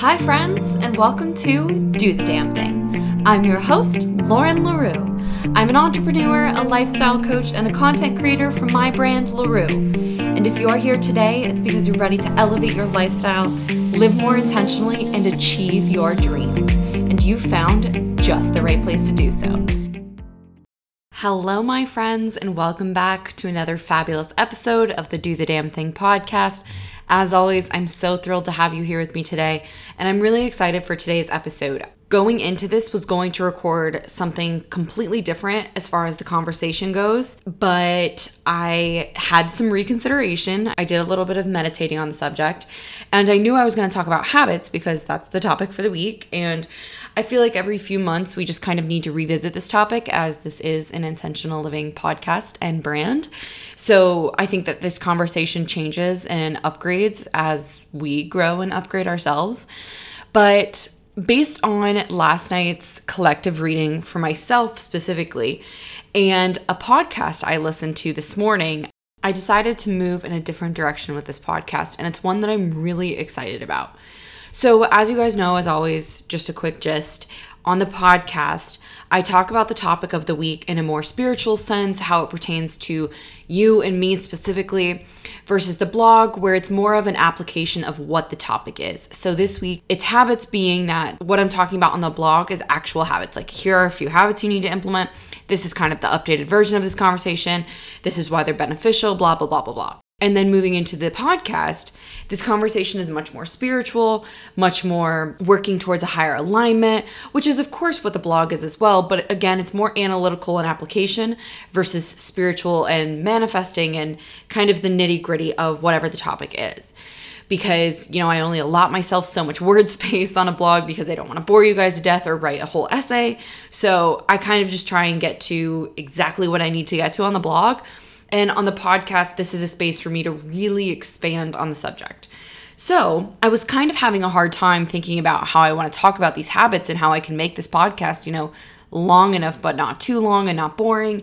Hi, friends, and welcome to Do the Damn Thing. I'm your host, Lauren L'Heureux. I'm an entrepreneur, a lifestyle coach, and a content creator from my brand, LaRue. And if you are here today, it's because you're ready to elevate your lifestyle, live more intentionally, and achieve your dreams. And you found just the right place to do so. Hello, my friends, and welcome back to another fabulous episode of the Do the Damn Thing podcast. As always, I'm so thrilled to have you here with me today, and I'm really excited for today's episode. Going into this was going to record something completely different as far as the conversation goes, but I had some reconsideration. I did a little bit of meditating on the subject, and I knew I was going to talk about habits because that's the topic for the week. And I feel like every few months we just kind of need to revisit this topic as this is an intentional living podcast and brand. So I think that this conversation changes and upgrades as we grow and upgrade ourselves. But based on last night's collective reading for myself specifically and a podcast I listened to this morning, I decided to move in a different direction with this podcast, and it's one that I'm really excited about. So, as you guys know, as always, just a quick gist on the podcast, I talk about the topic of the week in a more spiritual sense, how it pertains to you and me specifically, versus the blog, where it's more of an application of what the topic is. So this week, it's habits being that what I'm talking about on the blog is actual habits. Like, here are a few habits you need to implement. This is kind of the updated version of this conversation. This is why they're beneficial, blah, blah, blah, blah, blah. And then moving into the podcast, this conversation is much more spiritual, much more working towards a higher alignment, which is, of course, what the blog is as well. But again, it's more analytical and application versus spiritual and manifesting and kind of the nitty gritty of whatever the topic is. Because, you know, I only allot myself so much word space on a blog because I don't want to bore you guys to death or write a whole essay. So I kind of just try and get to exactly what I need to get to on the blog and on the podcast, this is a space for me to really expand on the subject. So, I was kind of having a hard time thinking about how I want to talk about these habits and how I can make this podcast, you know, long enough but not too long and not boring.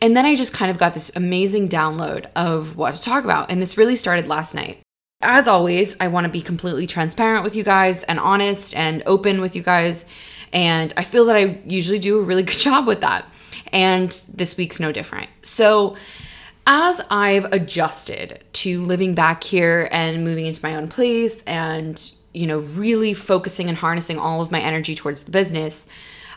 And then I just kind of got this amazing download of what to talk about. And this really started last night. As always, I want to be completely transparent with you guys and honest and open with you guys. And I feel that I usually do a really good job with that. And this week's no different. So, as I've adjusted to living back here and moving into my own place and, you know, really focusing and harnessing all of my energy towards the business,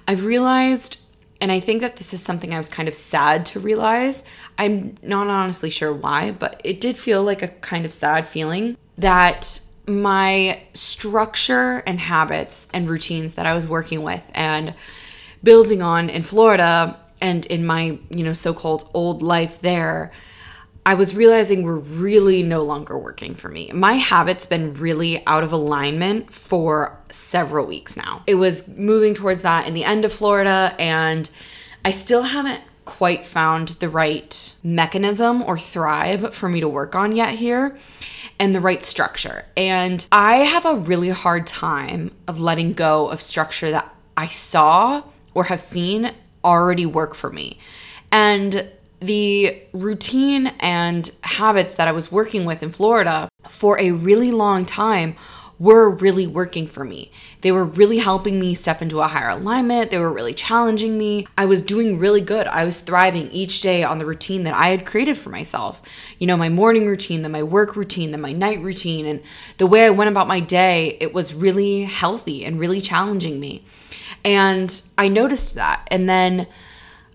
I've realized, and I think that this is something I was kind of sad to realize. I'm not honestly sure why, but it did feel like a kind of sad feeling that my structure and habits and routines that I was working with and building on in Florida and in my, you know, so-called old life there, I was realizing were really no longer working for me. My habits been really out of alignment for several weeks now. It was moving towards that in the end of Florida and I still haven't quite found the right mechanism or thrive for me to work on yet here and the right structure. And I have a really hard time of letting go of structure that I saw or have seen already work for me. And the routine and habits that I was working with in Florida for a really long time were really working for me. They were really helping me step into a higher alignment. They were really challenging me. I was doing really good. I was thriving each day on the routine that I had created for myself. You know, my morning routine, then my work routine, then my night routine, and the way I went about my day, it was really healthy and really challenging me. And I noticed that. And then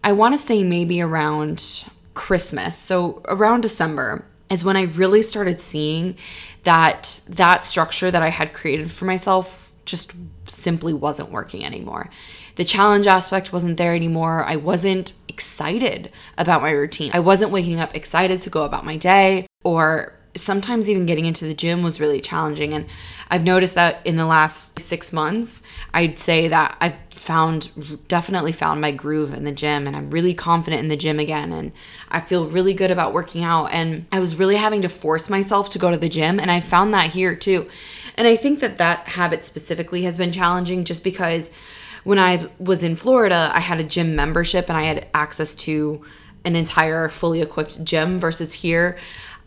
I want to say maybe around Christmas, so around December, is when I really started seeing that that structure that I had created for myself just simply wasn't working anymore. The challenge aspect wasn't there anymore. I wasn't excited about my routine. I wasn't waking up excited to go about my day or sometimes even getting into the gym was really challenging. And I've noticed that in the last six months, I'd say that I've found definitely found my groove in the gym and I'm really confident in the gym again. And I feel really good about working out. And I was really having to force myself to go to the gym. And I found that here too. And I think that that habit specifically has been challenging just because when I was in Florida, I had a gym membership and I had access to an entire fully equipped gym versus here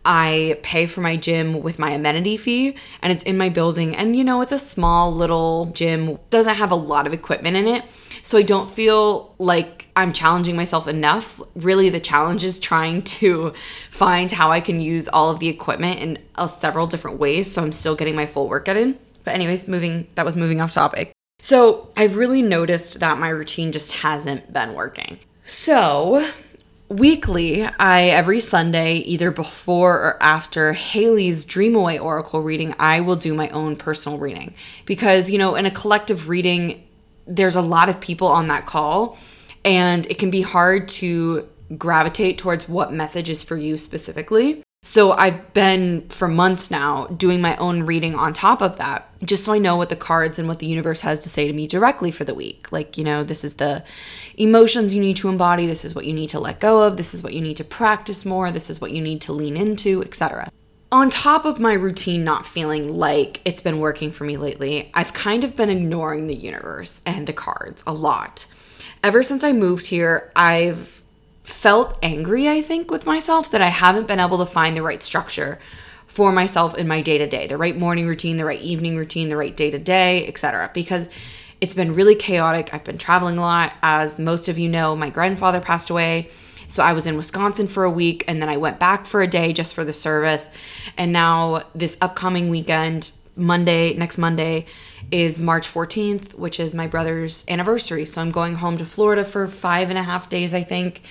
I pay for my gym with my amenity fee and it's in my building. And you know, it's a small little gym, doesn't have a lot of equipment in it. So I don't feel like I'm challenging myself enough. Really, the challenge is trying to find how I can use all of the equipment in uh, several different ways. So I'm still getting my full workout in. But, anyways, moving, that was moving off topic. So I've really noticed that my routine just hasn't been working. So weekly, I every Sunday, either before or after Haley's Dream Away Oracle reading, I will do my own personal reading because you know, in a collective reading, there's a lot of people on that call, and it can be hard to gravitate towards what message is for you specifically. So I've been for months now doing my own reading on top of that, just so I know what the cards and what the universe has to say to me directly for the week. Like, you know, this is the emotions you need to embody, this is what you need to let go of, this is what you need to practice more, this is what you need to lean into, etc. On top of my routine not feeling like it's been working for me lately, I've kind of been ignoring the universe and the cards a lot. Ever since I moved here, I've felt angry, I think, with myself that I haven't been able to find the right structure for myself in my day to day, the right morning routine, the right evening routine, the right day to day, etc. Because it's been really chaotic. I've been traveling a lot. As most of you know, my grandfather passed away. So I was in Wisconsin for a week and then I went back for a day just for the service. And now, this upcoming weekend, Monday, next Monday, is March 14th, which is my brother's anniversary. So I'm going home to Florida for five and a half days, I think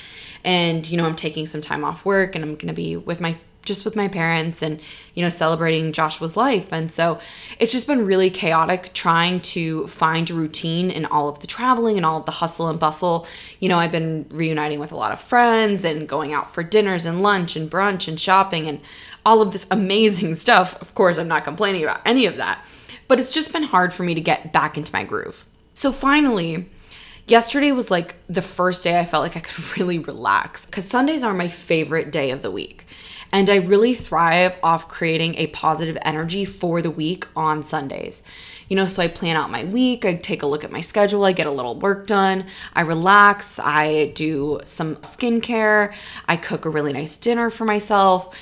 and you know i'm taking some time off work and i'm going to be with my just with my parents and you know celebrating Joshua's life. And so it's just been really chaotic trying to find routine in all of the traveling and all of the hustle and bustle. You know I've been reuniting with a lot of friends and going out for dinners and lunch and brunch and shopping and all of this amazing stuff. Of course I'm not complaining about any of that. But it's just been hard for me to get back into my groove. So finally Yesterday was like the first day I felt like I could really relax because Sundays are my favorite day of the week. And I really thrive off creating a positive energy for the week on Sundays. You know, so I plan out my week, I take a look at my schedule, I get a little work done, I relax, I do some skincare, I cook a really nice dinner for myself.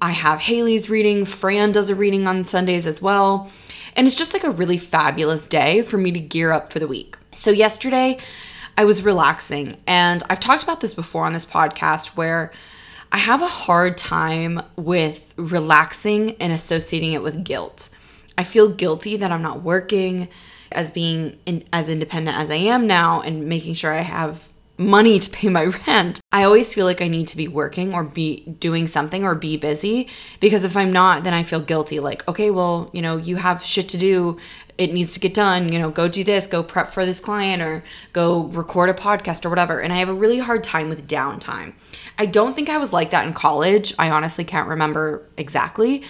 I have Haley's reading, Fran does a reading on Sundays as well. And it's just like a really fabulous day for me to gear up for the week. So, yesterday, I was relaxing, and I've talked about this before on this podcast where I have a hard time with relaxing and associating it with guilt. I feel guilty that I'm not working as being in, as independent as I am now and making sure I have money to pay my rent. I always feel like I need to be working or be doing something or be busy because if I'm not, then I feel guilty. Like, okay, well, you know, you have shit to do it needs to get done, you know, go do this, go prep for this client or go record a podcast or whatever. And I have a really hard time with downtime. I don't think I was like that in college. I honestly can't remember exactly,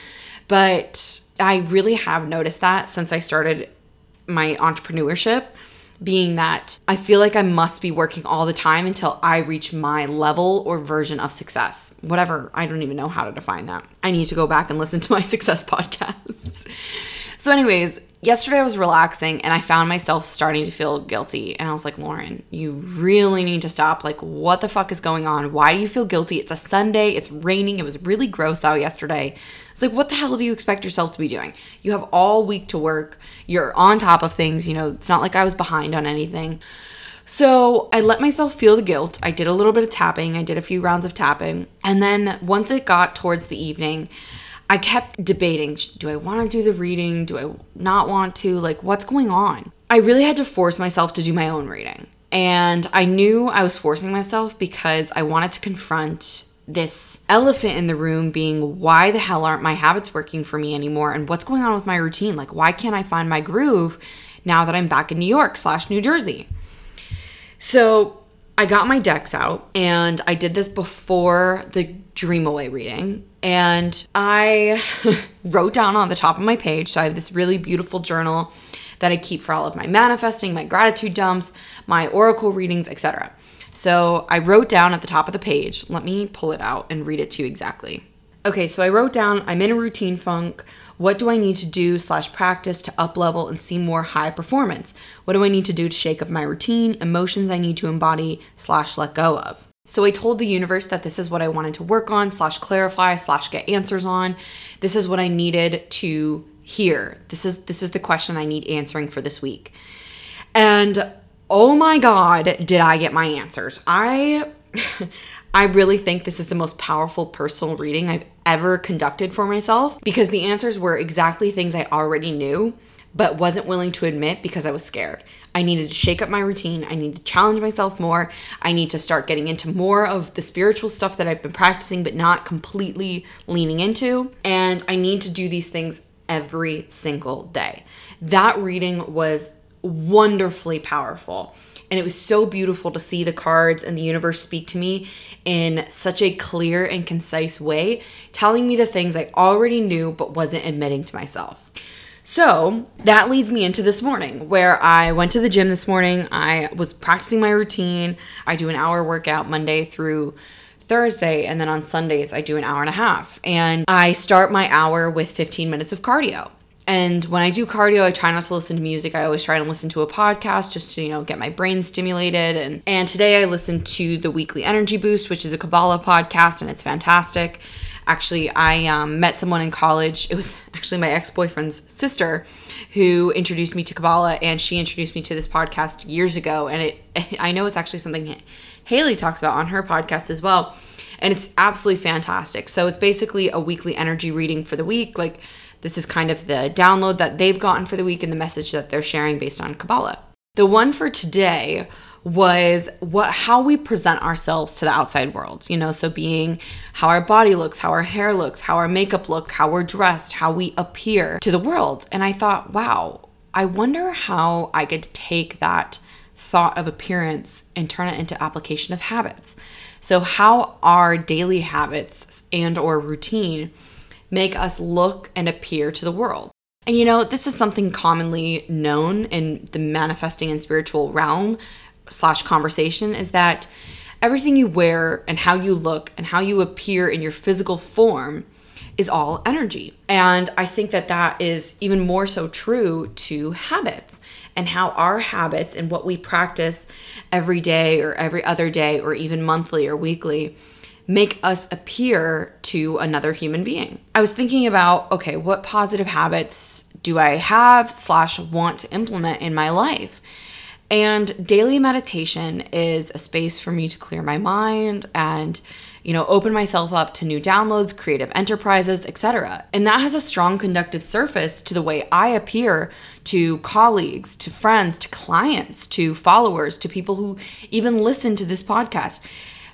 but I really have noticed that since I started my entrepreneurship being that I feel like I must be working all the time until I reach my level or version of success. Whatever, I don't even know how to define that. I need to go back and listen to my success podcasts. so, anyways, yesterday I was relaxing and I found myself starting to feel guilty. And I was like, Lauren, you really need to stop. Like, what the fuck is going on? Why do you feel guilty? It's a Sunday, it's raining, it was really gross out yesterday. It's like, what the hell do you expect yourself to be doing? You have all week to work, you're on top of things. You know, it's not like I was behind on anything. So I let myself feel the guilt. I did a little bit of tapping, I did a few rounds of tapping. And then once it got towards the evening, I kept debating do I want to do the reading? Do I not want to? Like, what's going on? I really had to force myself to do my own reading. And I knew I was forcing myself because I wanted to confront this elephant in the room being why the hell aren't my habits working for me anymore? And what's going on with my routine? Like, why can't I find my groove now that I'm back in New York slash New Jersey? So I got my decks out and I did this before the Dream Away reading. And I wrote down on the top of my page, so I have this really beautiful journal that I keep for all of my manifesting, my gratitude dumps, my oracle readings, etc. So I wrote down at the top of the page, let me pull it out and read it to you exactly. Okay, so I wrote down I'm in a routine funk. What do I need to do slash practice to up level and see more high performance? What do I need to do to shake up my routine? Emotions I need to embody slash let go of. So I told the universe that this is what I wanted to work on, slash clarify, slash get answers on. This is what I needed to hear. This is this is the question I need answering for this week. And oh my god, did I get my answers. I I really think this is the most powerful personal reading I've ever conducted for myself because the answers were exactly things I already knew but wasn't willing to admit because I was scared. I needed to shake up my routine. I need to challenge myself more. I need to start getting into more of the spiritual stuff that I've been practicing, but not completely leaning into. And I need to do these things every single day. That reading was wonderfully powerful. And it was so beautiful to see the cards and the universe speak to me in such a clear and concise way, telling me the things I already knew but wasn't admitting to myself. So that leads me into this morning where I went to the gym this morning. I was practicing my routine. I do an hour workout Monday through Thursday, and then on Sundays, I do an hour and a half. And I start my hour with 15 minutes of cardio. And when I do cardio, I try not to listen to music. I always try to listen to a podcast just to, you know, get my brain stimulated. And and today I listened to the Weekly Energy Boost, which is a Kabbalah podcast, and it's fantastic. Actually, I um, met someone in college. It was actually my ex boyfriend's sister who introduced me to Kabbalah, and she introduced me to this podcast years ago. And it, I know it's actually something Haley talks about on her podcast as well. And it's absolutely fantastic. So it's basically a weekly energy reading for the week. Like, this is kind of the download that they've gotten for the week and the message that they're sharing based on Kabbalah. The one for today was what how we present ourselves to the outside world you know so being how our body looks how our hair looks how our makeup look how we're dressed how we appear to the world and i thought wow i wonder how i could take that thought of appearance and turn it into application of habits so how our daily habits and or routine make us look and appear to the world and you know, this is something commonly known in the manifesting and spiritual realm slash conversation is that everything you wear and how you look and how you appear in your physical form is all energy. And I think that that is even more so true to habits and how our habits and what we practice every day or every other day or even monthly or weekly make us appear to another human being. I was thinking about, okay, what positive habits do I have slash want to implement in my life? And daily meditation is a space for me to clear my mind and you know, open myself up to new downloads, creative enterprises, etc. And that has a strong conductive surface to the way I appear to colleagues, to friends, to clients, to followers, to people who even listen to this podcast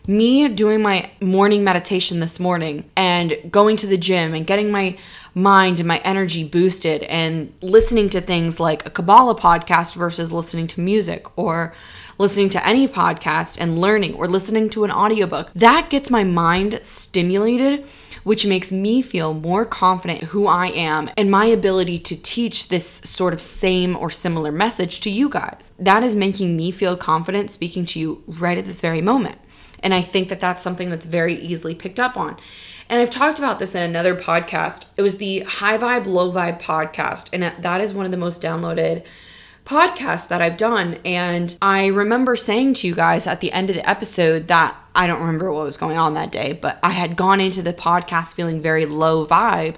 me doing my morning meditation this morning and going to the gym and getting my mind and my energy boosted and listening to things like a Kabbalah podcast versus listening to music or listening to any podcast and learning or listening to an audiobook. That gets my mind stimulated, which makes me feel more confident who I am and my ability to teach this sort of same or similar message to you guys. That is making me feel confident speaking to you right at this very moment. And I think that that's something that's very easily picked up on. And I've talked about this in another podcast. It was the High Vibe, Low Vibe podcast. And that is one of the most downloaded podcasts that I've done. And I remember saying to you guys at the end of the episode that I don't remember what was going on that day, but I had gone into the podcast feeling very low vibe.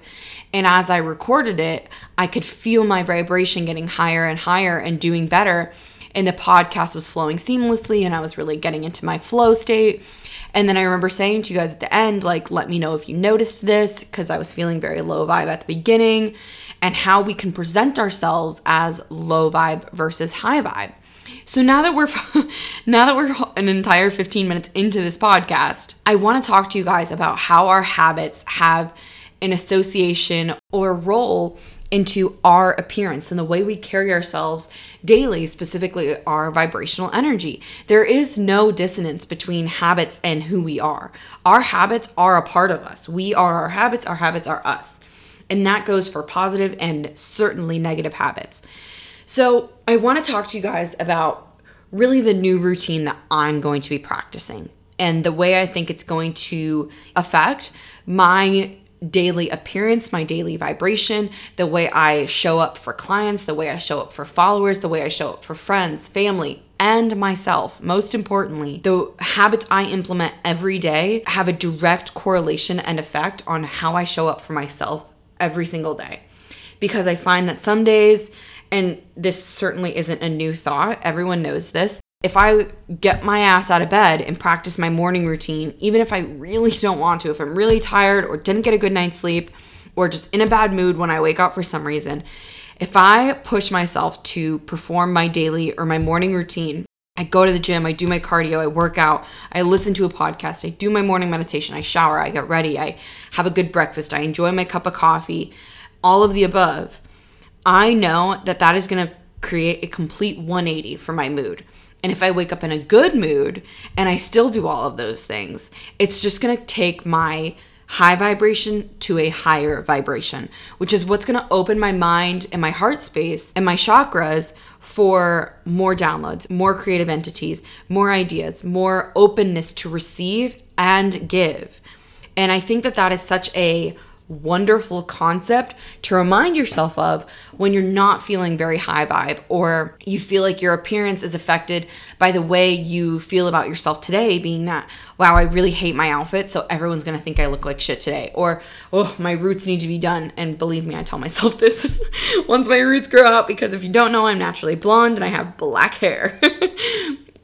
And as I recorded it, I could feel my vibration getting higher and higher and doing better. And the podcast was flowing seamlessly, and I was really getting into my flow state. And then I remember saying to you guys at the end, like, let me know if you noticed this, because I was feeling very low vibe at the beginning, and how we can present ourselves as low vibe versus high vibe. So now that we're now that we're an entire 15 minutes into this podcast, I want to talk to you guys about how our habits have an association or role into our appearance and the way we carry ourselves daily, specifically our vibrational energy. There is no dissonance between habits and who we are. Our habits are a part of us. We are our habits, our habits are us. And that goes for positive and certainly negative habits. So, I want to talk to you guys about really the new routine that I'm going to be practicing and the way I think it's going to affect my daily appearance, my daily vibration, the way I show up for clients, the way I show up for followers, the way I show up for friends, family, and myself. Most importantly, the habits I implement every day have a direct correlation and effect on how I show up for myself every single day. Because I find that some days, and this certainly isn't a new thought, everyone knows this. If I get my ass out of bed and practice my morning routine, even if I really don't want to, if I'm really tired or didn't get a good night's sleep or just in a bad mood when I wake up for some reason, if I push myself to perform my daily or my morning routine, I go to the gym, I do my cardio, I work out, I listen to a podcast, I do my morning meditation, I shower, I get ready, I have a good breakfast, I enjoy my cup of coffee, all of the above. I know that that is going to create a complete 180 for my mood. And if I wake up in a good mood and I still do all of those things, it's just going to take my high vibration to a higher vibration, which is what's going to open my mind and my heart space and my chakras for more downloads, more creative entities, more ideas, more openness to receive and give. And I think that that is such a wonderful concept to remind yourself of when you're not feeling very high vibe or you feel like your appearance is affected by the way you feel about yourself today being that wow I really hate my outfit so everyone's going to think I look like shit today or oh my roots need to be done and believe me I tell myself this once my roots grow out because if you don't know I'm naturally blonde and I have black hair.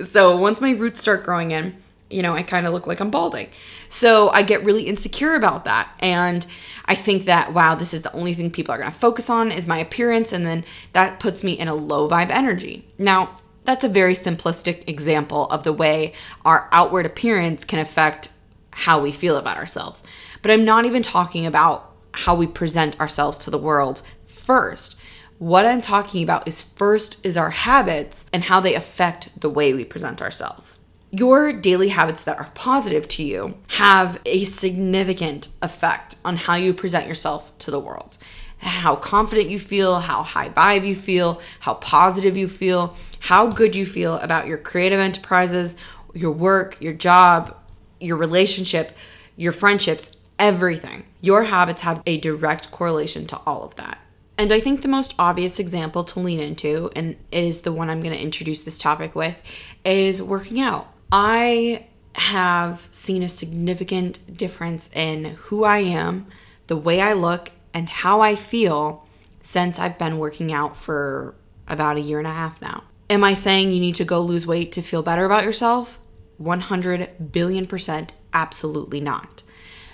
So once my roots start growing in you know I kind of look like I'm balding so I get really insecure about that and I think that, wow, this is the only thing people are going to focus on is my appearance. And then that puts me in a low vibe energy. Now, that's a very simplistic example of the way our outward appearance can affect how we feel about ourselves. But I'm not even talking about how we present ourselves to the world first. What I'm talking about is first is our habits and how they affect the way we present ourselves your daily habits that are positive to you have a significant effect on how you present yourself to the world. How confident you feel, how high vibe you feel, how positive you feel, how good you feel about your creative enterprises, your work, your job, your relationship, your friendships, everything. Your habits have a direct correlation to all of that. And I think the most obvious example to lean into, and it is the one I'm going to introduce this topic with, is working out. I have seen a significant difference in who I am, the way I look, and how I feel since I've been working out for about a year and a half now. Am I saying you need to go lose weight to feel better about yourself? 100 billion percent, absolutely not.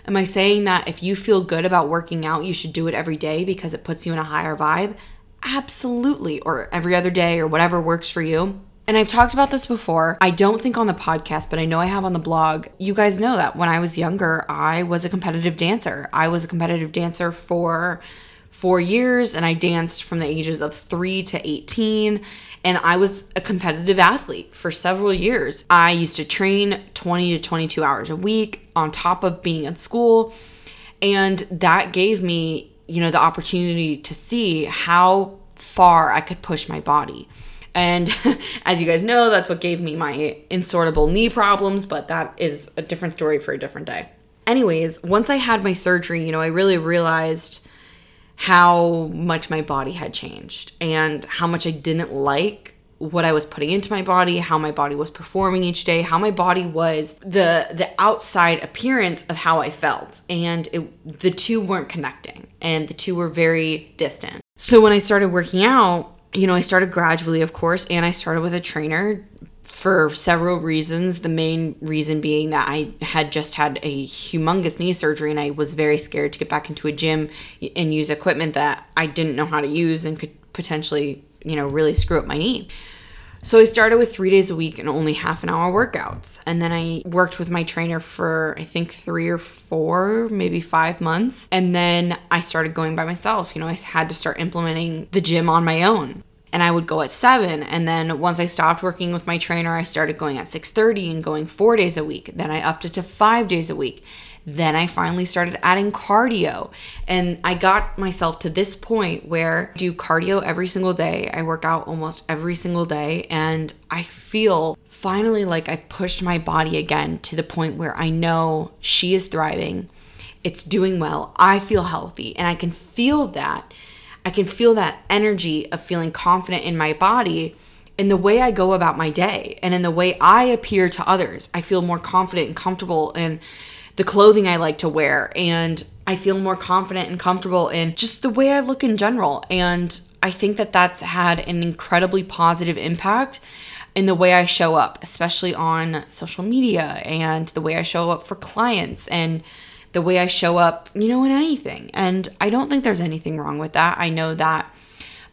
Am I saying that if you feel good about working out, you should do it every day because it puts you in a higher vibe? Absolutely. Or every other day or whatever works for you. And I've talked about this before. I don't think on the podcast, but I know I have on the blog. You guys know that when I was younger, I was a competitive dancer. I was a competitive dancer for four years and I danced from the ages of three to 18. And I was a competitive athlete for several years. I used to train 20 to 22 hours a week on top of being in school. And that gave me, you know, the opportunity to see how far I could push my body. And as you guys know, that's what gave me my insortable knee problems, but that is a different story for a different day. Anyways, once I had my surgery, you know, I really realized how much my body had changed and how much I didn't like what I was putting into my body, how my body was performing each day, how my body was the the outside appearance of how I felt. And it, the two weren't connecting and the two were very distant. So when I started working out, you know, I started gradually, of course, and I started with a trainer for several reasons. The main reason being that I had just had a humongous knee surgery and I was very scared to get back into a gym and use equipment that I didn't know how to use and could potentially, you know, really screw up my knee. So I started with three days a week and only half an hour workouts. And then I worked with my trainer for, I think, three or four, maybe five months. And then I started going by myself. You know, I had to start implementing the gym on my own. And I would go at seven. And then once I stopped working with my trainer, I started going at 6:30 and going four days a week. Then I upped it to five days a week. Then I finally started adding cardio. And I got myself to this point where I do cardio every single day. I work out almost every single day. And I feel finally like I've pushed my body again to the point where I know she is thriving. It's doing well. I feel healthy. And I can feel that. I can feel that energy of feeling confident in my body in the way I go about my day and in the way I appear to others. I feel more confident and comfortable in the clothing I like to wear and I feel more confident and comfortable in just the way I look in general. And I think that that's had an incredibly positive impact in the way I show up, especially on social media and the way I show up for clients and the way I show up, you know, in anything. And I don't think there's anything wrong with that. I know that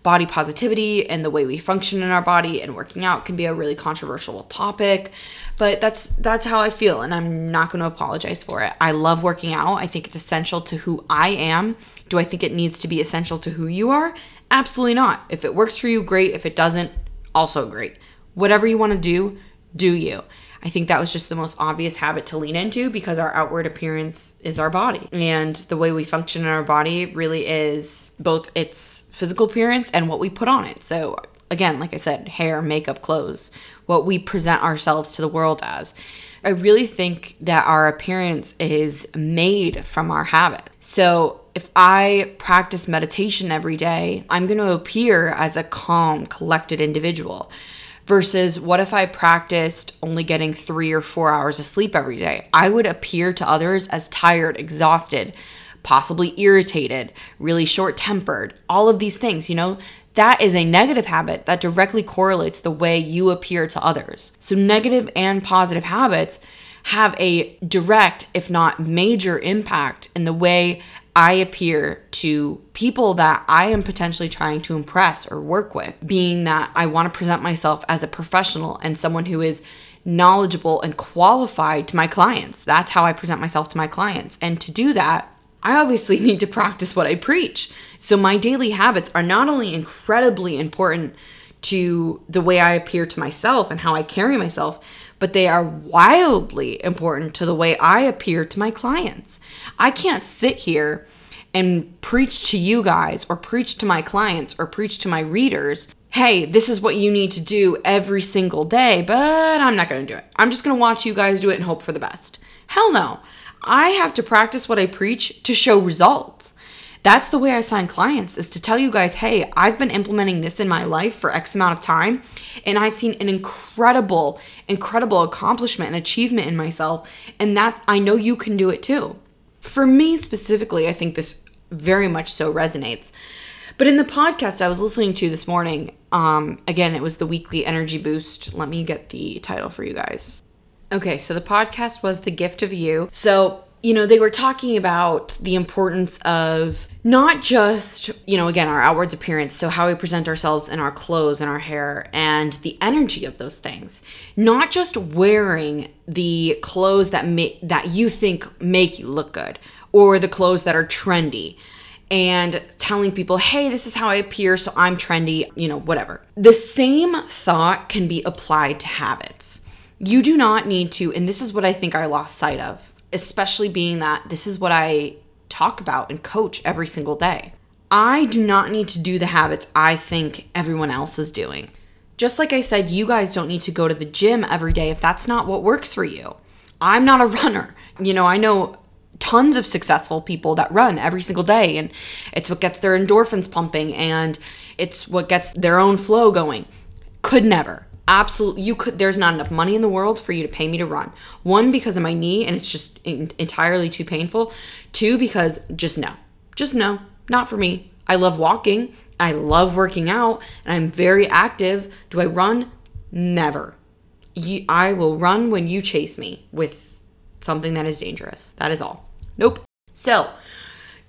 body positivity and the way we function in our body and working out can be a really controversial topic but that's that's how i feel and i'm not going to apologize for it. I love working out. I think it's essential to who i am. Do i think it needs to be essential to who you are? Absolutely not. If it works for you great. If it doesn't also great. Whatever you want to do do you. I think that was just the most obvious habit to lean into because our outward appearance is our body. And the way we function in our body really is both its physical appearance and what we put on it. So, again, like I said, hair, makeup, clothes, what we present ourselves to the world as. I really think that our appearance is made from our habit. So, if I practice meditation every day, I'm going to appear as a calm, collected individual versus what if I practiced only getting three or four hours of sleep every day? I would appear to others as tired, exhausted, possibly irritated, really short tempered, all of these things, you know? That is a negative habit that directly correlates the way you appear to others. So, negative and positive habits have a direct, if not major, impact in the way I appear to people that I am potentially trying to impress or work with, being that I want to present myself as a professional and someone who is knowledgeable and qualified to my clients. That's how I present myself to my clients. And to do that, I obviously need to practice what I preach. So my daily habits are not only incredibly important to the way I appear to myself and how I carry myself, but they are wildly important to the way I appear to my clients. I can't sit here and preach to you guys or preach to my clients or preach to my readers hey, this is what you need to do every single day, but I'm not to do it. I'm just to watch you guys do it and hope for the best. Hell no. I have to practice what I preach to show results. That's the way I sign clients is to tell you guys, hey, I've been implementing this in my life for X amount of time, and I've seen an incredible, incredible accomplishment and achievement in myself, and that I know you can do it too. For me specifically, I think this very much so resonates. But in the podcast I was listening to this morning, um, again, it was the weekly energy boost. Let me get the title for you guys. Okay, so the podcast was The Gift of You. So you know, they were talking about the importance of not just, you know, again, our outwards appearance, so how we present ourselves in our clothes and our hair and the energy of those things. Not just wearing the clothes that make that you think make you look good or the clothes that are trendy and telling people, "Hey, this is how I appear, so I'm trendy," you know, whatever. The same thought can be applied to habits. You do not need to, and this is what I think I lost sight of especially being that this is what I talk about and coach every single day. I do not need to do the habits I think everyone else is doing. Just like I said, you guys don't need to go to the gym every day if that's not what works for you. I'm not a runner. You know, I know tons of successful people that run every single day, and it's what gets their endorphins pumping and it's what gets their own flow going. Could never absolutely you could there's not enough money in the world for you to pay me to run. One because of my knee and it's just in, entirely too painful. Two because just no. Just no. Not for me. I love walking. I love working out and i'm very active. Do i run? Never. You, i will run when you chase me with something that is dangerous. That is all. Nope. So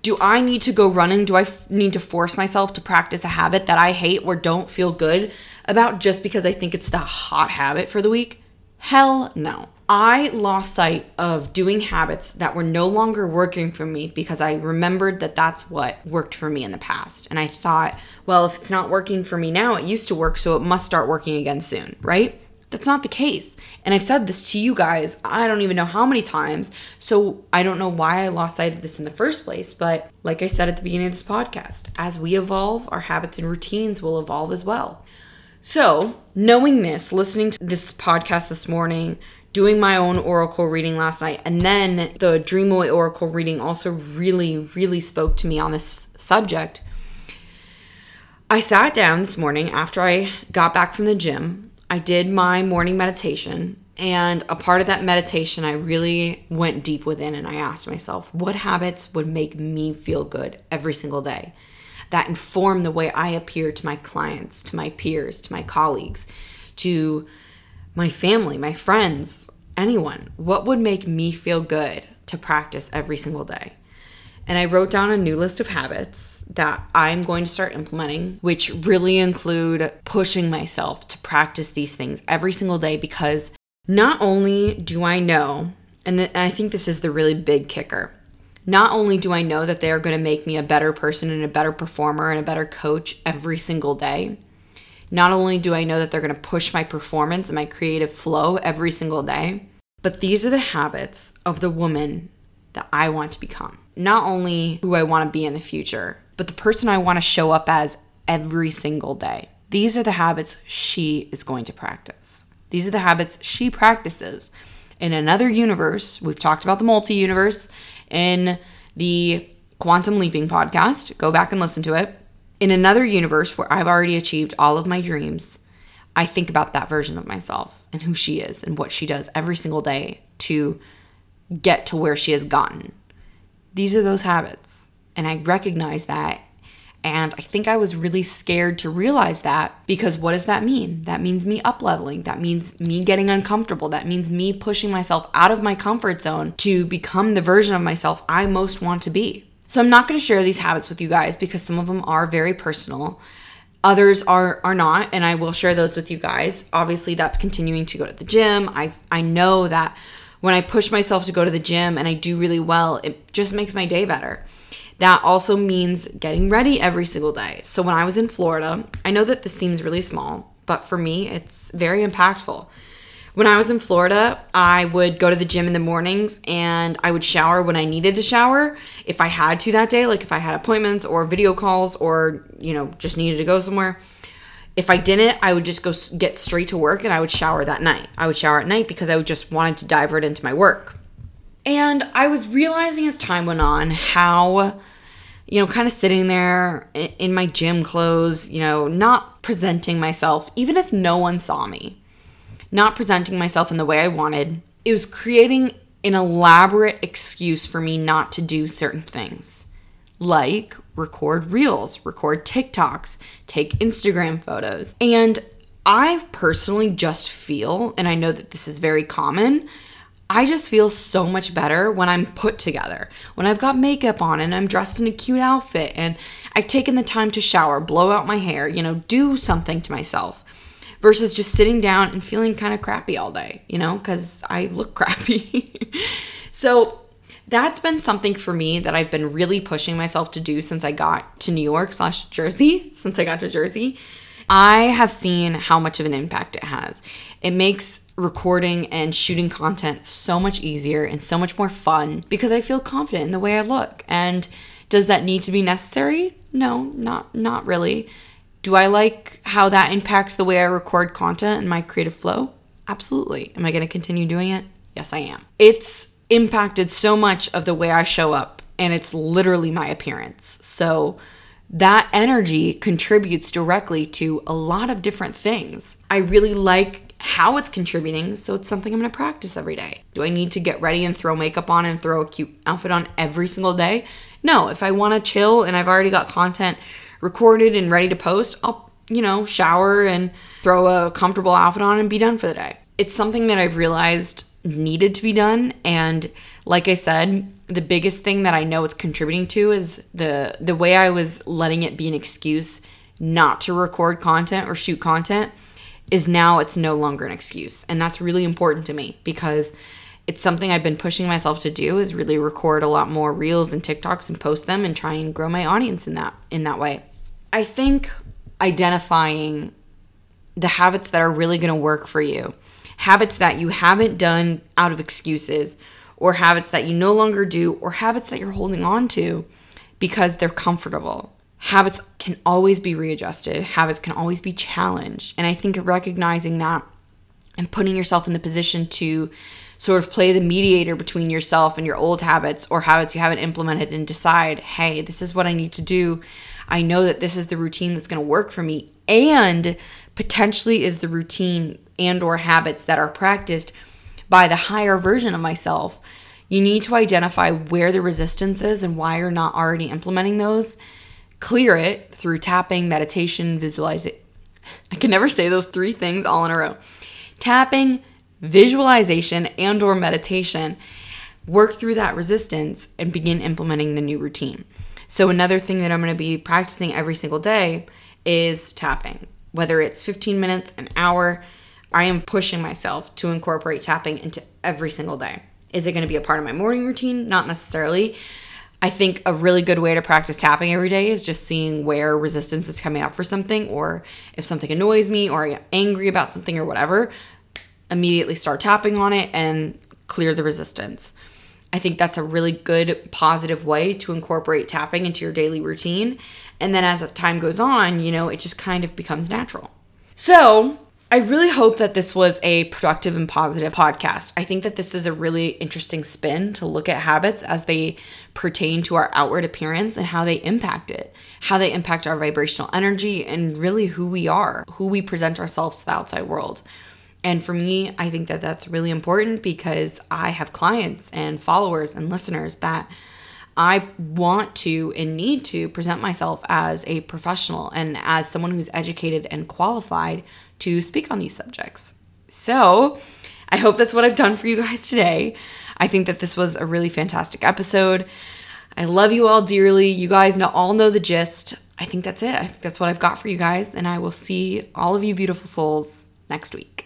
do I need to go running? Do I f- need to force myself to practice a habit that I hate or don't feel good about just because I think it's the hot habit for the week? Hell no. I lost sight of doing habits that were no longer working for me because I remembered that that's what worked for me in the past. And I thought, well, if it's not working for me now, it used to work, so it must start working again soon, right? That's not the case. And I've said this to you guys, I don't even know how many times. So I don't know why I lost sight of this in the first place. But like I said at the beginning of this podcast, as we evolve, our habits and routines will evolve as well. So, knowing this, listening to this podcast this morning, doing my own oracle reading last night, and then the Dreamaway oracle reading also really, really spoke to me on this subject. I sat down this morning after I got back from the gym. I did my morning meditation. And a part of that meditation, I really went deep within and I asked myself, what habits would make me feel good every single day? That inform the way I appear to my clients, to my peers, to my colleagues, to my family, my friends, anyone. What would make me feel good to practice every single day? And I wrote down a new list of habits that I'm going to start implementing, which really include pushing myself to practice these things every single day because not only do I know, and, th- and I think this is the really big kicker, not only do I know that they are going to make me a better person and a better performer and a better coach every single day, not only do I know that they're going to push my performance and my creative flow every single day, but these are the habits of the woman that I want to become. Not only who I want to be in the future, but the person I want to show up as every single day. These are the habits she is going to practice. These are the habits she practices. In another universe, we've talked about the multi universe in the Quantum Leaping podcast. Go back and listen to it. In another universe where I've already achieved all of my dreams, I think about that version of myself and who she is and what she does every single day to get to where she has gotten. These are those habits. And I recognize that and I think I was really scared to realize that because what does that mean? That means me up leveling. That means me getting uncomfortable. That means me pushing myself out of my comfort zone to become the version of myself I most want to be. So I'm not going to share these habits with you guys because some of them are very personal. Others are are not and I will share those with you guys. Obviously that's continuing to go to the gym. I I know that when I push myself to go to the gym and I do really well, it just makes my day better. That also means getting ready every single day. So when I was in Florida, I know that this seems really small, but for me, it's very impactful. When I was in Florida, I would go to the gym in the mornings and I would shower when I needed to shower if I had to that day, like if I had appointments or video calls or, you know, just needed to go somewhere. If I didn't, I would just go get straight to work and I would shower that night. I would shower at night because I would just wanted to divert into my work. And I was realizing as time went on how, you know, kind of sitting there in my gym clothes, you know, not presenting myself, even if no one saw me, not presenting myself in the way I wanted. It was creating an elaborate excuse for me not to do certain things, like record reels, record TikToks, take Instagram photos. And I personally just feel, and I know that this is very common, I just feel so much better when I'm put together, when I've got makeup on and I'm dressed in a cute outfit and I've taken the time to shower, blow out my hair, you know, do something to myself versus just sitting down and feeling kind of crappy all day, you know, because I look crappy. so that's been something for me that I've been really pushing myself to do since I got to New York slash Jersey, since I got to Jersey. I have seen how much of an impact it has. It makes recording and shooting content so much easier and so much more fun because I feel confident in the way I look. And does that need to be necessary? No, not not really. Do I like how that impacts the way I record content and my creative flow? Absolutely. Am I going to continue doing it? Yes, I am. It's impacted so much of the way I show up and it's literally my appearance. So that energy contributes directly to a lot of different things. I really like how it's contributing, so it's something I'm gonna practice every day. Do I need to get ready and throw makeup on and throw a cute outfit on every single day? No, if I wanna chill and I've already got content recorded and ready to post, I'll, you know, shower and throw a comfortable outfit on and be done for the day. It's something that I've realized needed to be done and like I said, the biggest thing that I know it's contributing to is the the way I was letting it be an excuse not to record content or shoot content is now it's no longer an excuse. And that's really important to me because it's something I've been pushing myself to do is really record a lot more reels and TikToks and post them and try and grow my audience in that in that way. I think identifying the habits that are really going to work for you, habits that you haven't done out of excuses or habits that you no longer do or habits that you're holding on to because they're comfortable habits can always be readjusted, habits can always be challenged. And I think recognizing that and putting yourself in the position to sort of play the mediator between yourself and your old habits or habits you haven't implemented and decide, hey, this is what I need to do. I know that this is the routine that's going to work for me and potentially is the routine and or habits that are practiced by the higher version of myself. You need to identify where the resistance is and why you're not already implementing those. Clear it through tapping, meditation, visualizing. I can never say those three things all in a row. Tapping, visualization, and or meditation. Work through that resistance and begin implementing the new routine. So another thing that I'm going to be practicing every single day is tapping. Whether it's 15 minutes, an hour, I am pushing myself to incorporate tapping into every single day. Is it going to be a part of my morning routine? Not necessarily. I think a really good way to practice tapping every day is just seeing where resistance is coming up for something, or if something annoys me, or I get angry about something, or whatever, immediately start tapping on it and clear the resistance. I think that's a really good positive way to incorporate tapping into your daily routine. And then as time goes on, you know, it just kind of becomes natural. So, I really hope that this was a productive and positive podcast. I think that this is a really interesting spin to look at habits as they pertain to our outward appearance and how they impact it, how they impact our vibrational energy, and really who we are, who we present ourselves to the outside world. And for me, I think that that's really important because I have clients and followers and listeners that I want to and need to present myself as a professional and as someone who's educated and qualified to speak on these subjects. So, I hope that's what I've done for you guys today. I think that this was a really fantastic episode. I love you all dearly. You guys know, all know the gist. I think that's it. I think that's what I've got for you guys. And I will see all of you beautiful souls next week.